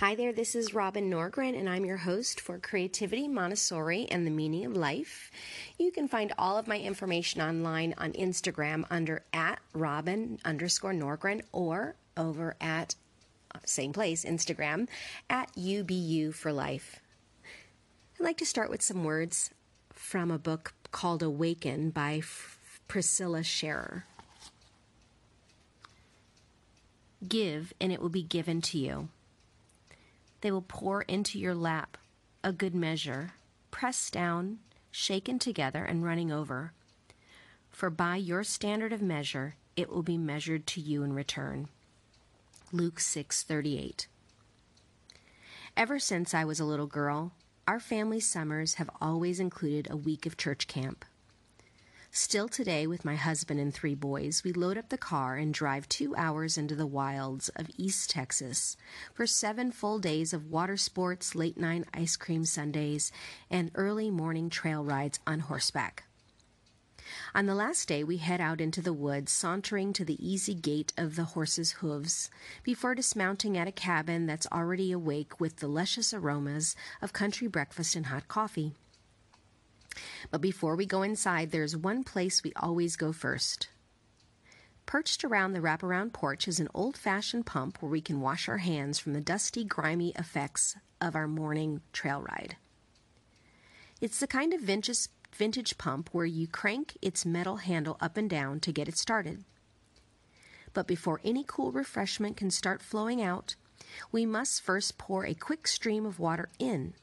Hi there, this is Robin Norgren, and I'm your host for Creativity Montessori and the Meaning of Life. You can find all of my information online on Instagram under at Robin underscore Norgren or over at same place, Instagram, at UBU for Life. I'd like to start with some words from a book called Awaken by F- Priscilla Shirer. Give, and it will be given to you. They will pour into your lap a good measure, pressed down, shaken together, and running over. For by your standard of measure, it will be measured to you in return. Luke 6:38. Ever since I was a little girl, our family summers have always included a week of church camp. Still today, with my husband and three boys, we load up the car and drive two hours into the wilds of East Texas for seven full days of water sports, late night ice cream sundaes, and early morning trail rides on horseback. On the last day, we head out into the woods, sauntering to the easy gait of the horse's hooves, before dismounting at a cabin that's already awake with the luscious aromas of country breakfast and hot coffee. But before we go inside, there's one place we always go first. Perched around the wraparound porch is an old fashioned pump where we can wash our hands from the dusty, grimy effects of our morning trail ride. It's the kind of vintage, vintage pump where you crank its metal handle up and down to get it started. But before any cool refreshment can start flowing out, we must first pour a quick stream of water in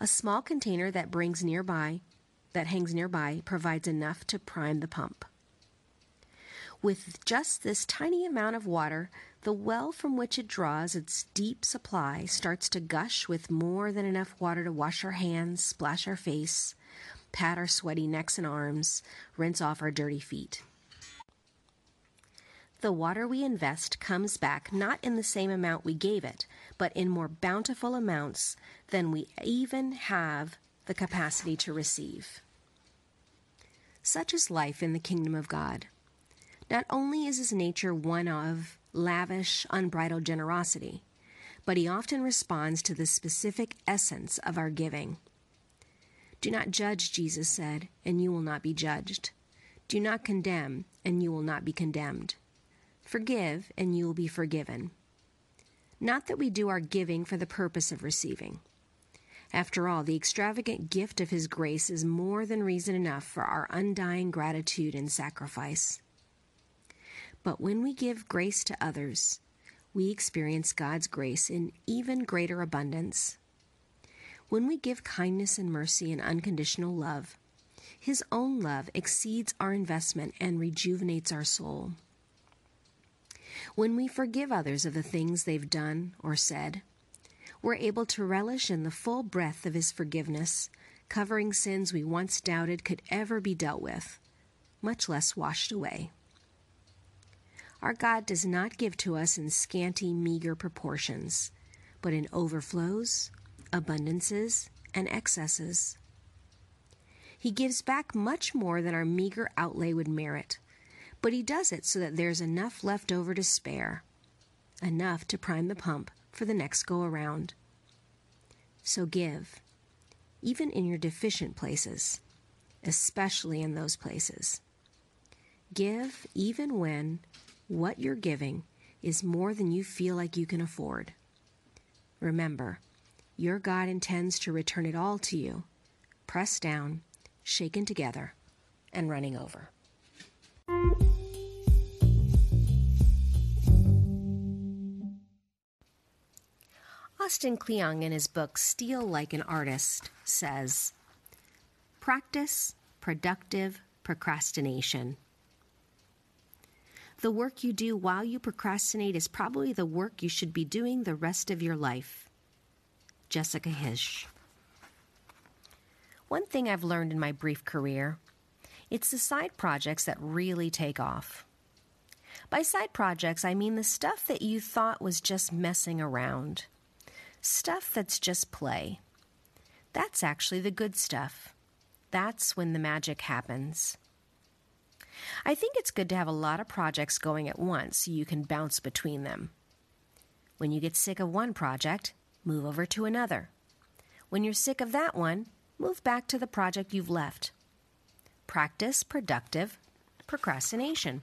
a small container that brings nearby that hangs nearby provides enough to prime the pump. With just this tiny amount of water, the well from which it draws its deep supply starts to gush with more than enough water to wash our hands, splash our face, pat our sweaty necks and arms, rinse off our dirty feet. The water we invest comes back not in the same amount we gave it, but in more bountiful amounts than we even have the capacity to receive. Such is life in the kingdom of God. Not only is his nature one of lavish, unbridled generosity, but he often responds to the specific essence of our giving. Do not judge, Jesus said, and you will not be judged. Do not condemn, and you will not be condemned. Forgive, and you will be forgiven. Not that we do our giving for the purpose of receiving. After all, the extravagant gift of His grace is more than reason enough for our undying gratitude and sacrifice. But when we give grace to others, we experience God's grace in even greater abundance. When we give kindness and mercy and unconditional love, His own love exceeds our investment and rejuvenates our soul. When we forgive others of the things they've done or said, we're able to relish in the full breadth of His forgiveness, covering sins we once doubted could ever be dealt with, much less washed away. Our God does not give to us in scanty, meager proportions, but in overflows, abundances, and excesses. He gives back much more than our meager outlay would merit but he does it so that there's enough left over to spare, enough to prime the pump for the next go around. So give, even in your deficient places, especially in those places. Give even when what you're giving is more than you feel like you can afford. Remember, your God intends to return it all to you, pressed down, shaken together, and running over. Austin Kleon, in his book Steal Like an Artist, says Practice productive procrastination. The work you do while you procrastinate is probably the work you should be doing the rest of your life. Jessica Hische. One thing I've learned in my brief career it's the side projects that really take off. By side projects, I mean the stuff that you thought was just messing around Stuff that's just play. That's actually the good stuff. That's when the magic happens. I think it's good to have a lot of projects going at once so you can bounce between them. When you get sick of one project, move over to another. When you're sick of that one, move back to the project you've left. Practice productive procrastination.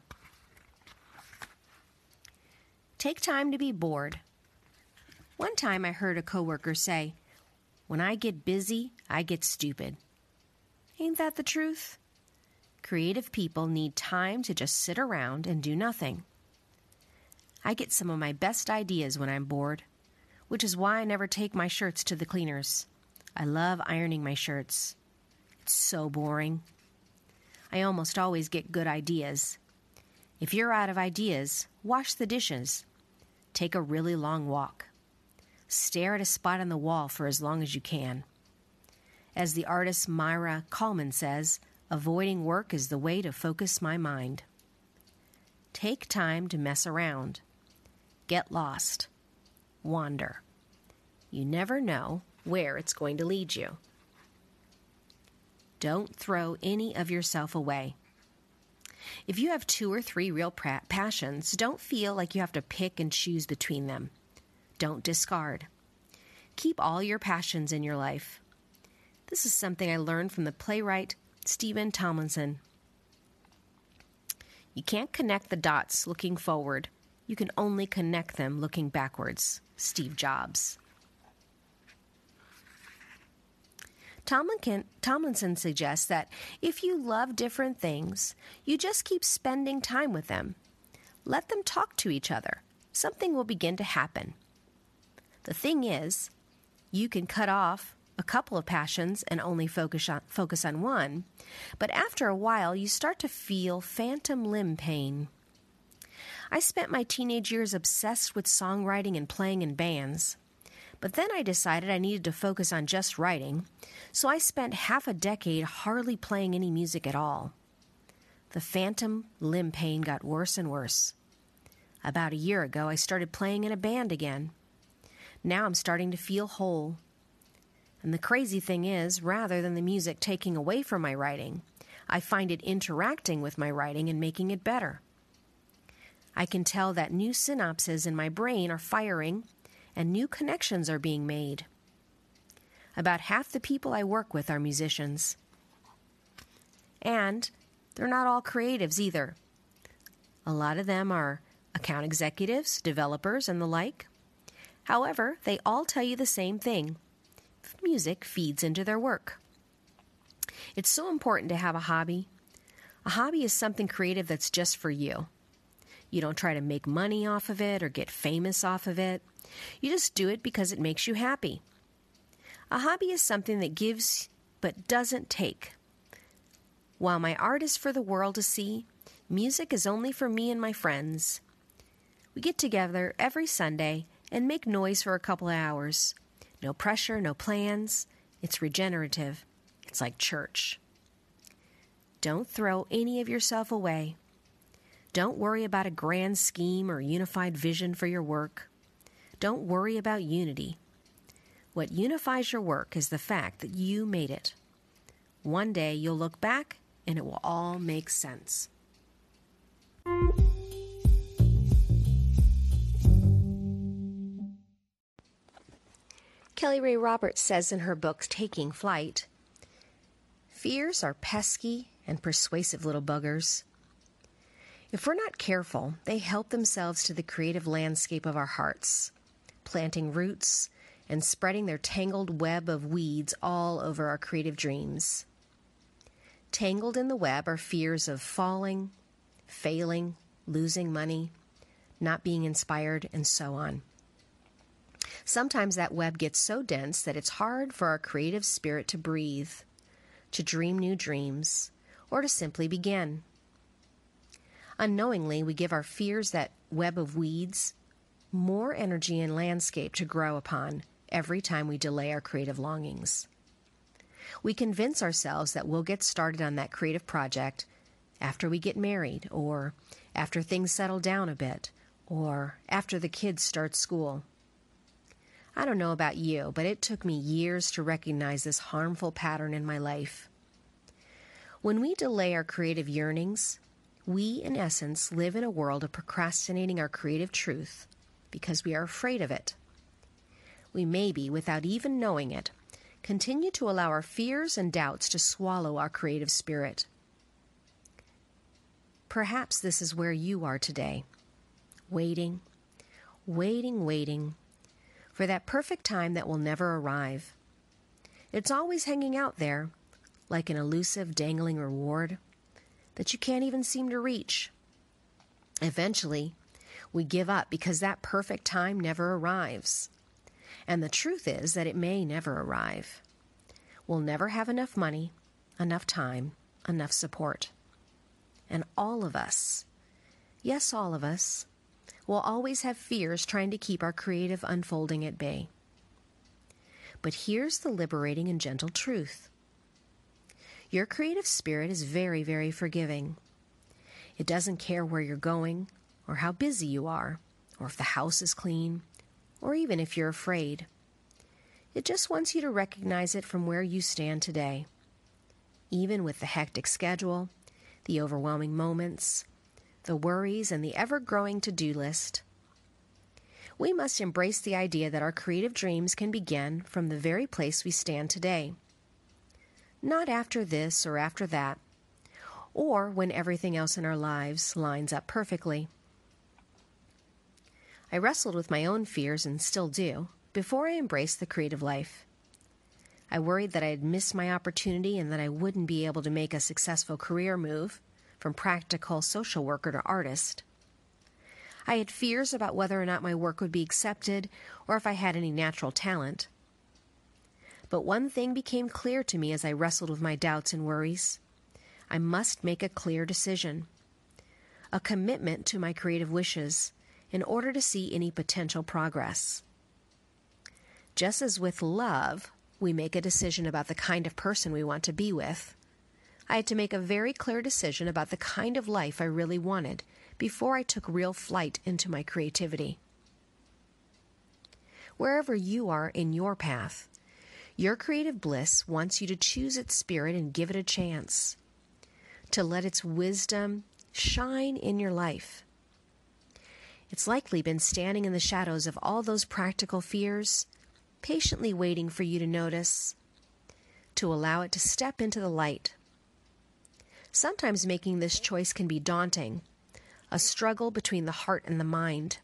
Take time to be bored. One time I heard a coworker say, When I get busy, I get stupid. Ain't that the truth? Creative people need time to just sit around and do nothing. I get some of my best ideas when I'm bored, which is why I never take my shirts to the cleaners. I love ironing my shirts. It's so boring. I almost always get good ideas. If you're out of ideas, wash the dishes. Take a really long walk. Stare at a spot on the wall for as long as you can. As the artist Maira Kalman says, avoiding work is the way to focus my mind. Take time to mess around. Get lost. Wander. You never know where it's going to lead you. Don't throw any of yourself away. If you have two or three real passions, don't feel like you have to pick and choose between them. Don't discard. Keep all your passions in your life. This is something I learned from the playwright Steven Tomlinson. You can't connect the dots looking forward. You can only connect them looking backwards. Steve Jobs. Tomlinson suggests that if you love different things, you just keep spending time with them. Let them talk to each other. Something will begin to happen. The thing is, you can cut off a couple of passions and only focus on, focus on one, but after a while, you start to feel phantom limb pain. I spent my teenage years obsessed with songwriting and playing in bands. But then I decided I needed to focus on just writing, so I spent half a decade hardly playing any music at all. The phantom limb pain got worse and worse. About a year ago, I started playing in a band again. Now I'm starting to feel whole. And the crazy thing is, rather than the music taking away from my writing, I find it interacting with my writing and making it better. I can tell that new synapses in my brain are firing and new connections are being made. About half the people I work with are musicians. And they're not all creatives either. A lot of them are account executives, developers, and the like. However, they all tell you the same thing music feeds into their work. It's so important to have a hobby. A hobby is something creative that's just for you. You don't try to make money off of it or get famous off of it. You just do it because it makes you happy. A hobby is something that gives but doesn't take. While my art is for the world to see, music is only for me and my friends. We get together every Sunday and make noise for a couple of hours. No pressure, no plans. It's regenerative. It's like church. Don't throw any of yourself away. Don't worry about a grand scheme or unified vision for your work. Don't worry about unity. What unifies your work is the fact that you made it. One day you'll look back and it will all make sense. Kelly Rae Roberts says in her book Taking Flight Fears are pesky and persuasive little buggers. If we're not careful, they help themselves to the creative landscape of our hearts, planting roots and spreading their tangled web of weeds all over our creative dreams. Tangled in the web are fears of falling, failing, losing money, not being inspired, and so on. Sometimes that web gets so dense that it's hard for our creative spirit to breathe, to dream new dreams, or to simply begin. Unknowingly, we give our fears that web of weeds more energy and landscape to grow upon every time we delay our creative longings. We convince ourselves that we'll get started on that creative project after we get married, or after things settle down a bit, or after the kids start school. I don't know about you, but it took me years to recognize this harmful pattern in my life. When we delay our creative yearnings, we, in essence, live in a world of procrastinating our creative truth because we are afraid of it. We maybe, without even knowing it, continue to allow our fears and doubts to swallow our creative spirit. Perhaps this is where you are today, waiting, waiting, waiting for that perfect time that will never arrive. It's always hanging out there, like an elusive, dangling reward that you can't even seem to reach. Eventually, we give up because that perfect time never arrives. And the truth is that it may never arrive. We'll never have enough money, enough time, enough support. And all of us, yes, all of us, will always have fears trying to keep our creative unfolding at bay. But here's the liberating and gentle truth your creative spirit is very, very forgiving. It doesn't care where you're going, or how busy you are, or if the house is clean, or even if you're afraid. It just wants you to recognize it from where you stand today. Even with the hectic schedule, the overwhelming moments, the worries, and the ever growing to do list, we must embrace the idea that our creative dreams can begin from the very place we stand today. Not after this or after that, or when everything else in our lives lines up perfectly. I wrestled with my own fears and still do before I embraced the creative life. I worried that I'd miss my opportunity and that I wouldn't be able to make a successful career move from practical social worker to artist. I had fears about whether or not my work would be accepted or if I had any natural talent. But one thing became clear to me as I wrestled with my doubts and worries. I must make a clear decision, a commitment to my creative wishes in order to see any potential progress. Just as with love, we make a decision about the kind of person we want to be with, I had to make a very clear decision about the kind of life I really wanted before I took real flight into my creativity. Wherever you are in your path, your creative bliss wants you to choose its spirit and give it a chance, to let its wisdom shine in your life. It's likely been standing in the shadows of all those practical fears, patiently waiting for you to notice, to allow it to step into the light. Sometimes making this choice can be daunting, a struggle between the heart and the mind.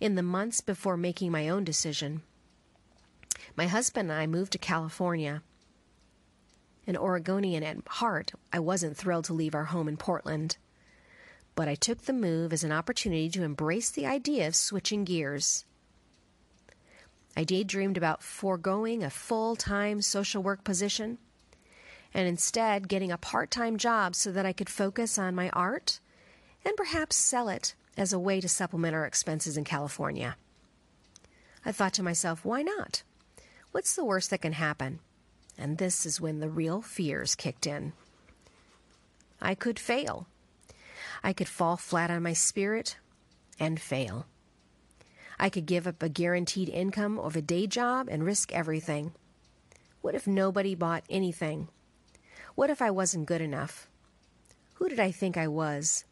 In the months before making my own decision, my husband and I moved to California. An Oregonian at heart, I wasn't thrilled to leave our home in Portland but I took the move as an opportunity to embrace the idea of switching gears. I daydreamed about foregoing a full time social work position and instead getting a part time job so that I could focus on my art and perhaps sell it as a way to supplement our expenses in California. I thought to myself, why not? What's the worst that can happen? And this is when the real fears kicked in. I could fail I could fall flat on my spirit and fail. I could give up a guaranteed income of a day job and risk everything. What if nobody bought anything? What if I wasn't good enough? Who did I think I was?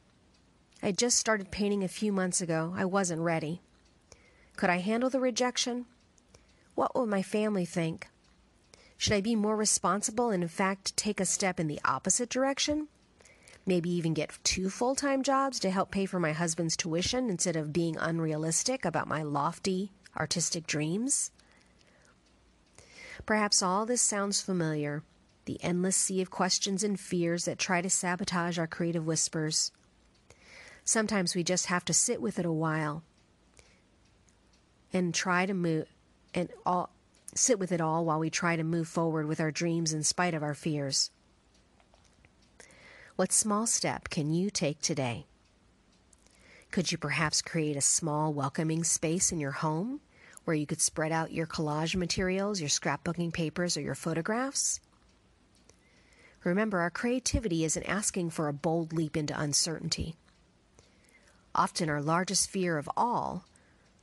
I just started painting a few months ago. I wasn't ready. Could I handle the rejection? What would my family think? Should I be more responsible and, in fact, take a step in the opposite direction? maybe even get two full time jobs to help pay for my husband's tuition instead of being unrealistic about my lofty artistic dreams? Perhaps all this sounds familiar the endless sea of questions and fears that try to sabotage our creative whispers. Sometimes we just have to sit with it a while and try to move and all sit with it all while we try to move forward with our dreams in spite of our fears. What small step can you take today? Could you perhaps create a small, welcoming space in your home where you could spread out your collage materials, your scrapbooking papers, or your photographs? Remember, our creativity isn't asking for a bold leap into uncertainty. Often, our largest fear of all,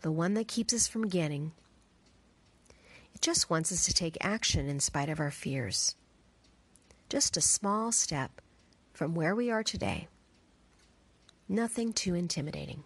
the one that keeps us from getting, it just wants us to take action in spite of our fears. Just a small step from where we are today. Nothing too intimidating.